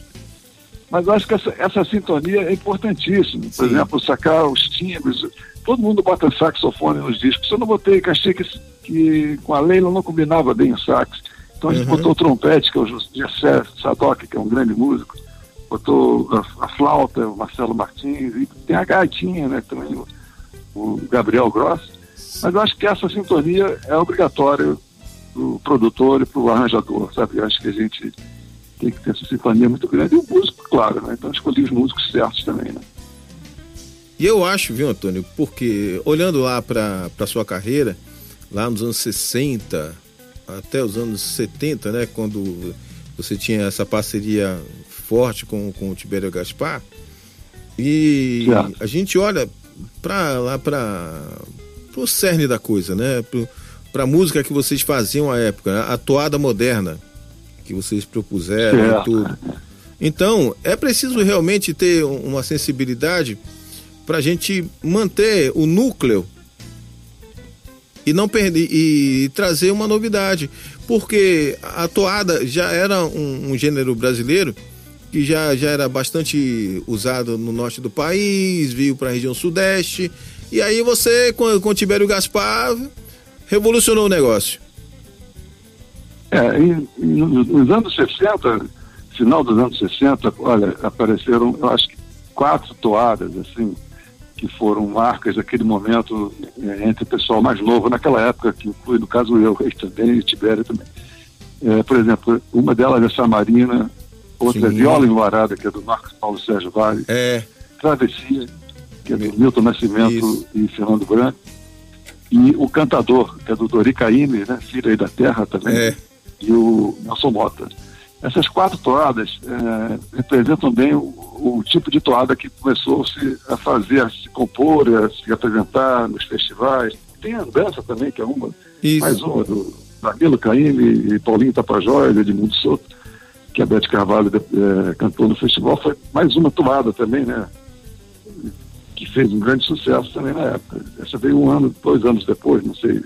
Mas acho que essa, essa sintonia é importantíssima. Por Sim. exemplo, sacar os timbres. Todo mundo bota saxofone nos discos. Eu não botei, que achei que, que com a Leila não combinava bem o sax. Então a gente uhum. botou o trompete, que é o José Sadoc, que é um grande músico. Botou a, a, flauta, o Marcelo Martins. E tem a gaitinha, né? Também o, o Gabriel Gross. Mas eu acho que essa sintonia é obrigatória para o produtor e para o arranjador, sabe? Eu acho que a gente tem que ter essa sinfonia muito grande. E o músico, claro, né? Então escolhi os músicos certos também, né? E eu acho, viu, Antônio, porque olhando lá para a sua carreira, lá nos anos 60 até os anos 70, né, quando você tinha essa parceria forte com, com o Tibério Gaspar, e a gente olha para lá para o cerne da coisa, né, para a música que vocês faziam à época, né? a toada moderna que vocês propuseram e tudo. Então, é preciso realmente ter uma sensibilidade para a gente manter o núcleo e não perder e trazer uma novidade, porque a toada já era um, um gênero brasileiro que já, já era bastante usado no norte do país, veio para a região sudeste, e aí você, com, com Tibério Gaspar, revolucionou o negócio. É, nos anos 60, final dos anos 60, olha, apareceram, eu acho que quatro toadas, assim, que foram marcas daquele momento é, entre o pessoal mais novo naquela época, que foi no caso eu e também, e Tibério também. É, por exemplo, uma delas é Samarina, outra é Sim. é Viola Enluarada, que é do Marcos Paulo Sérgio Vale, é. Travessia, que é do Milton Nascimento Isso. e Fernando Branco, e O Cantador, que é do Dori Caymmi, né, Filha aí da Terra também, é. e o Nelson Mota. Essas quatro toadas é, representam bem o, o, tipo de toada que começou -se a fazer, a se compor, a se apresentar nos festivais. Tem a dança também, que é uma, Isso. mais uma, do Danilo Caymmi e Paulinho Tapajós, Edmundo Soto, que a Beth Carvalho é, cantou no festival. Foi mais uma toada também, né? Que fez um grande sucesso também na época. Essa veio um ano, dois anos depois, não sei.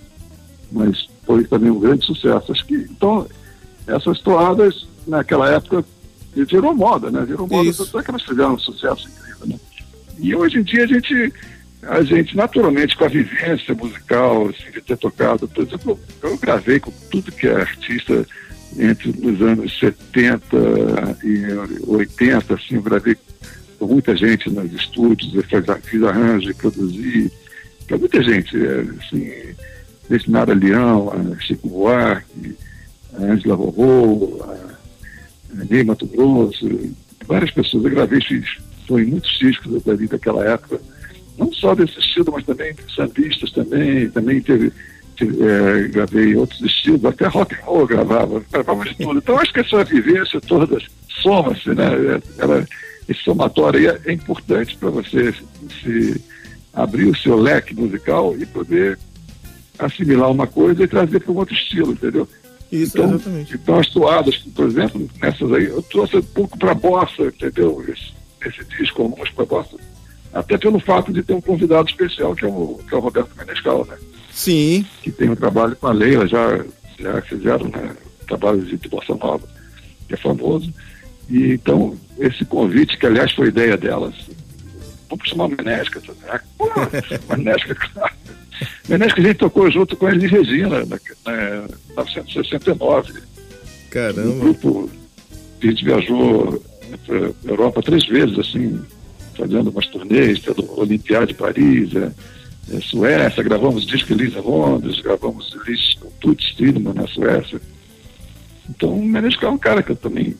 Mas foi também um grande sucesso. Acho que, então, essas toadas naquela época virou moda, né? Virou moda, tanto é que elas fizeram um sucesso incrível, né? E hoje em dia a gente, a gente naturalmente com a vivência musical, assim, de ter tocado, por exemplo, eu gravei com tudo que é artista entre os anos 70 e 80, assim, eu gravei com muita gente nos estúdios, eu fiz, fiz arranjo, produzi, para muita gente, é, assim, Destinara Leão, Chico Buarque, a Angela Rorô, a Ney Mato Grosso, várias pessoas. Eu gravei, fiz, foi muitos discos dali daquela época, não só desse estilo, mas também sambistas também, também teve, teve é, gravei outros estilos, até rock and roll gravava, gravava de tudo. Então acho que essa vivência toda soma-se, né? Ela, esse somatório é, é importante para você se abrir o seu leque musical e poder assimilar uma coisa e trazer para um outro estilo, entendeu? Isso, então, exatamente. Então as toadas, por exemplo, nessas aí, eu trouxe um pouco para bossa, entendeu? Esse, esse disco, algumas para bossa. Até pelo fato de ter um convidado especial, que é o, que é o Roberto Menescal, né? Sim. Que tem um trabalho com a Leila, já, já fizeram né, trabalho de bossa nova, que é famoso. E então, esse convite, que aliás foi ideia delas, vamos chamar Menesca, né? Pô, Menesca, claro. Menesca a gente tocou junto com a Elis Regina, na, na 1969. Caramba. Um grupo que a gente viajou para a Europa três vezes, assim, fazendo umas turnês pelo Olimpiade de Paris, é, é, Suécia, gravamos disco Elisa Londres, gravamos Elis Tudo Stillman na Suécia. Então, o Menesca é um cara que eu também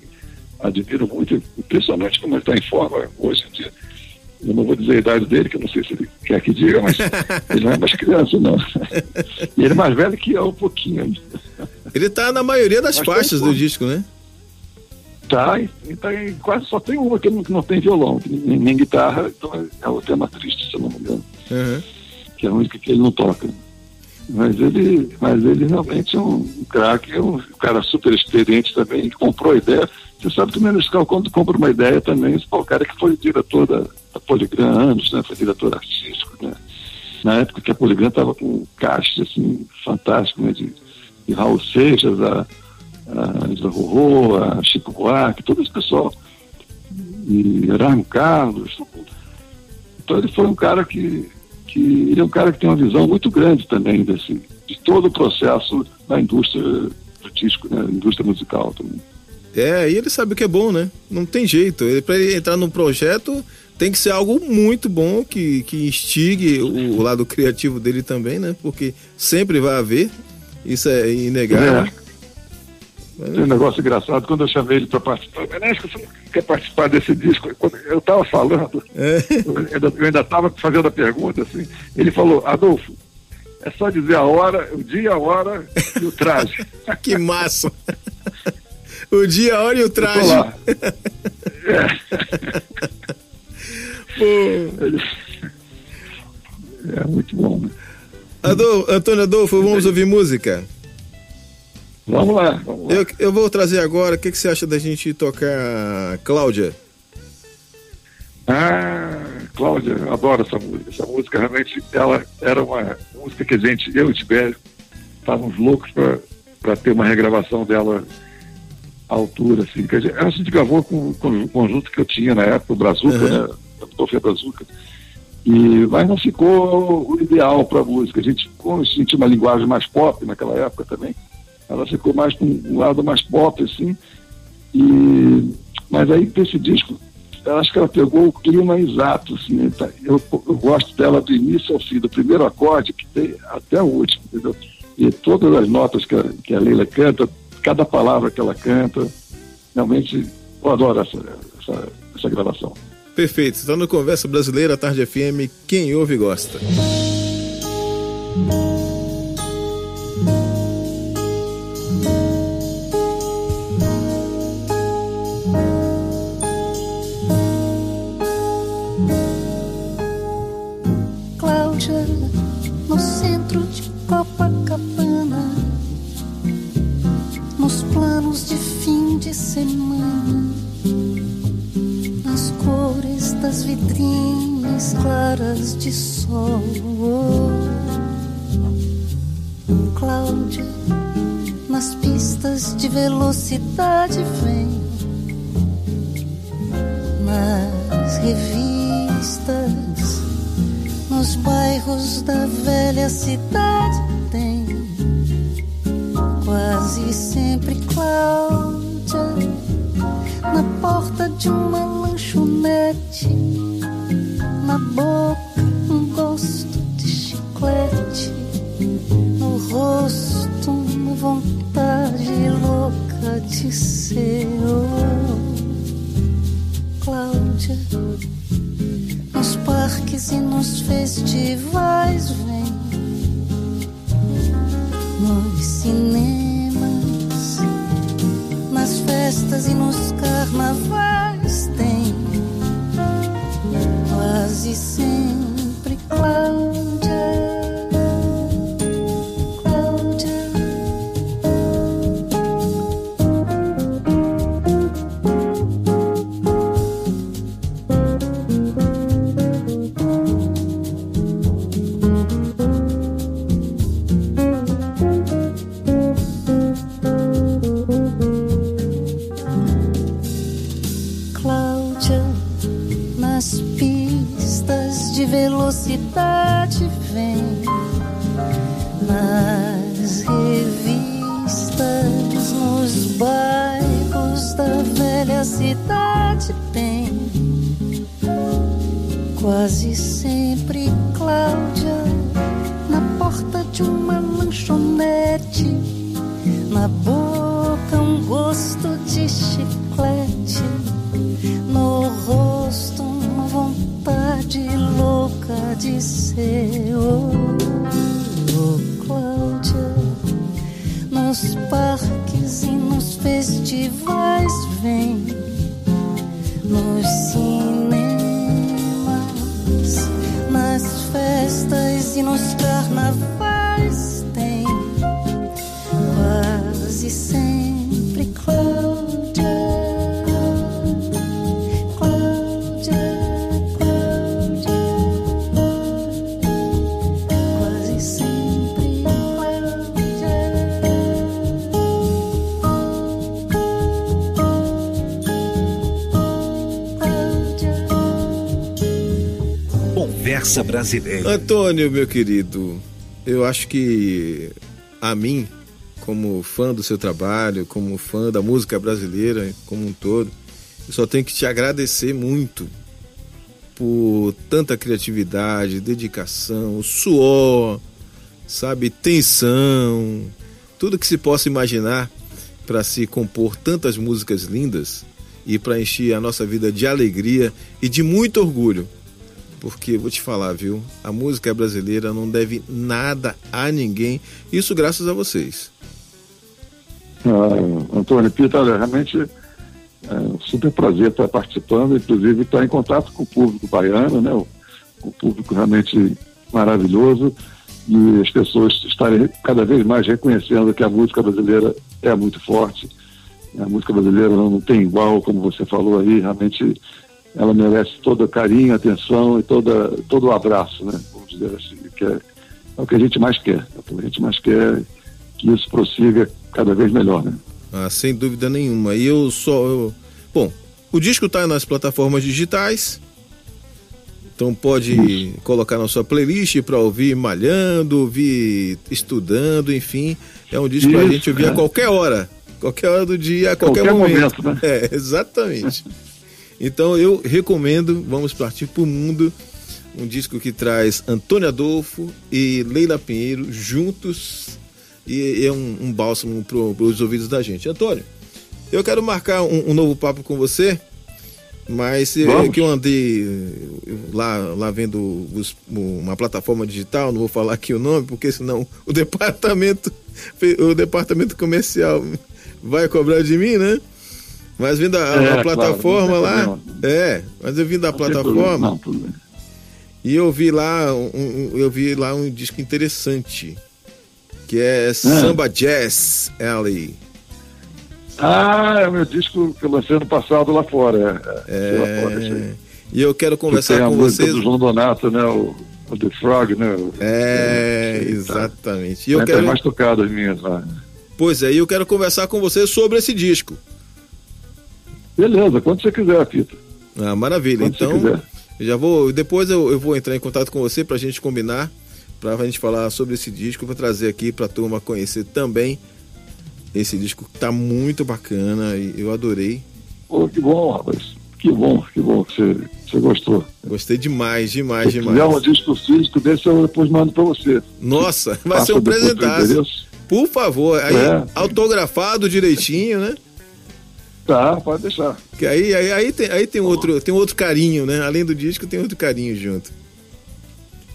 admiro muito, impressionante como ele está em forma hoje em dia. Eu não vou dizer a idade dele, que eu não sei se ele quer que diga, mas ele não é mais criança, não. E ele é mais velho que eu, um pouquinho. Ele está na maioria das mas faixas do disco, né? Tá, e tá quase só tem uma que não, que não tem violão, nem, nem, guitarra, então é o tema triste, se eu não me engano. Uhum. Que é a única que ele não toca. Mas ele, mas ele realmente é um craque, é um cara super experiente também, comprou a ideia. Você sabe que o Menescal, quando compra uma ideia também, esse o cara que foi diretor da, da Poligram anos, né? Foi diretor artístico, né? Na época que a Poligram estava com um caixa, assim, fantástico, né? De, de Raul Seixas, a, a Isla Rorô, a Chico Buarque, todo esse pessoal. e Erasmo Carlos. Então ele foi um cara que, que ele é um cara que tem uma visão muito grande também desse, de todo o processo da indústria do disco, né? indústria musical também. É, e ele sabe o que é bom, né? Não tem jeito. Ele, para ele entrar num projeto tem que ser algo muito bom que, que instigue o, o lado criativo dele também, né? Porque sempre vai haver, isso é inegável. É. Tem um negócio engraçado, quando eu chamei ele para participar, Benesco, você não quer participar desse disco? Eu estava falando, é. eu ainda estava fazendo a pergunta, assim, ele falou, Adolfo, é só dizer a hora, o dia, a hora e o traje. que massa! o dia, a hora e o traje. lá. É. É muito bom, né? Adolfo, Antônio Adolfo, vamos ouvir música? Vamos lá, vamos lá. Eu, eu vou trazer agora, o que, que você acha da gente tocar Cláudia? Ah, Cláudia, adoro essa música. Essa música realmente ela era uma música que a gente, eu e o Tibério, estávamos loucos para ter uma regravação dela à altura. Assim, que a, gente, a gente gravou com, com o conjunto que eu tinha na época, o Brazuca, uhum. né? Sofia Brazuca. E, mas não ficou o ideal para a música. A gente, como a gente uma linguagem mais pop naquela época também, ela ficou mais para um lado mais pop, assim. E, mas aí, para esse disco, acho que ela pegou o clima exato, assim. Tá? Eu, eu gosto dela do início ao fim, do primeiro acorde que tem até o último, entendeu? E todas as notas que a, que a Leila canta, cada palavra que ela canta, realmente eu adoro essa, essa, essa gravação. Perfeito. Está no Conversa Brasileira, Tarde FM. Quem ouve gosta. De sol. Cláudia, nas pistas de velocidade vem, nas revistas, nos bairros da velha cidade tem quase sempre Cláudia na porta de uma lanchonete, na boca Brasileira. Antônio, meu querido, eu acho que a mim, como fã do seu trabalho, como fã da música brasileira como um todo, eu só tenho que te agradecer muito por tanta criatividade, dedicação, suor, sabe, tensão, tudo que se possa imaginar para se compor tantas músicas lindas e para encher a nossa vida de alegria e de muito orgulho. Porque vou te falar, viu? A música brasileira não deve nada a ninguém. Isso graças a vocês. Ah, Antônio Pita, realmente é um super prazer estar participando, inclusive estar em contato com o público baiano, né? O público realmente maravilhoso e as pessoas estarem cada vez mais reconhecendo que a música brasileira é muito forte a música brasileira não tem igual, como você falou aí, realmente ela merece todo carinho, atenção e toda, todo o abraço, né? Vamos dizer assim, que é, é o que a gente mais quer. É o que a gente mais quer que isso prossiga cada vez melhor, né? Ah, sem dúvida nenhuma. E eu só. Eu... Bom, o disco está nas plataformas digitais. Então pode colocar na sua playlist para ouvir malhando, ouvir estudando, enfim. É um disco para a gente ouvir é. a qualquer hora. Qualquer hora do dia, a qualquer, qualquer momento. momento né? É, exatamente. então eu recomendo, vamos partir para o mundo, um disco que traz Antônio Adolfo e Leila Pinheiro juntos e é um, um bálsamo para os ouvidos da gente. Antônio, eu quero marcar um, um novo papo com você, mas é que eu andei lá, lá vendo os, uma plataforma digital, não vou falar aqui o nome, porque senão o departamento, o departamento comercial vai cobrar de mim, né? Mas vindo a, é, a plataforma claro, lá. É, mas eu vim da não plataforma. Não, e eu vi lá um, eu vi lá um disco interessante. Que é, é. Samba Jazz Alley. Ah, é o meu disco que eu lancei ano passado lá fora. É, é, lá fora, e eu quero conversar com vocês. do João Donato, né? O, o The Frog, né? O, é, é exatamente. E eu quero mais tocado as minhas lá. Pois é, eu quero conversar com você sobre esse disco. Beleza, quando você quiser, Pita. Ah, maravilha. Quando então, já vou. Depois eu, eu vou entrar em contato com você para a gente combinar, para a gente falar sobre esse disco. Vou trazer aqui para a turma conhecer também esse disco que tá muito bacana e eu adorei. Pô, que bom, rapaz. Que bom, que bom que você, você gostou. Gostei demais, demais, Se demais. Se um disco físico desse, eu depois mando para você. Nossa, vai Passa ser um presentaço. Por favor, aí é. autografado direitinho, né? Tá, pode deixar. Que aí, aí, aí, tem, aí tem, outro, tem outro carinho, né? Além do disco, tem outro carinho junto.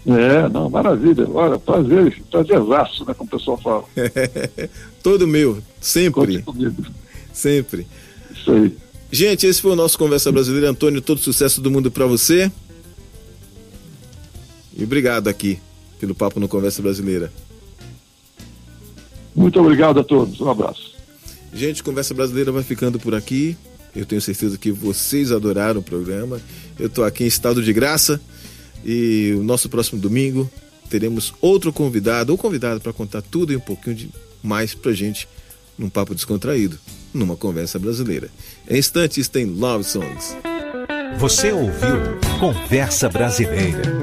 É, não, maravilha. Olha, prazer, prazerzaço, né? Como o pessoal fala. Todo meu, sempre. Sempre. Isso aí. Gente, esse foi o nosso Conversa Brasileira. Antônio, todo sucesso do mundo para você. E obrigado aqui pelo papo no Conversa Brasileira. Muito obrigado a todos. Um abraço. Gente, Conversa Brasileira vai ficando por aqui. Eu tenho certeza que vocês adoraram o programa. Eu estou aqui em estado de graça e o nosso próximo domingo teremos outro convidado ou convidado para contar tudo e um pouquinho de mais pra gente num papo descontraído, numa conversa brasileira. Em instantes tem Love Songs. Você ouviu Conversa Brasileira.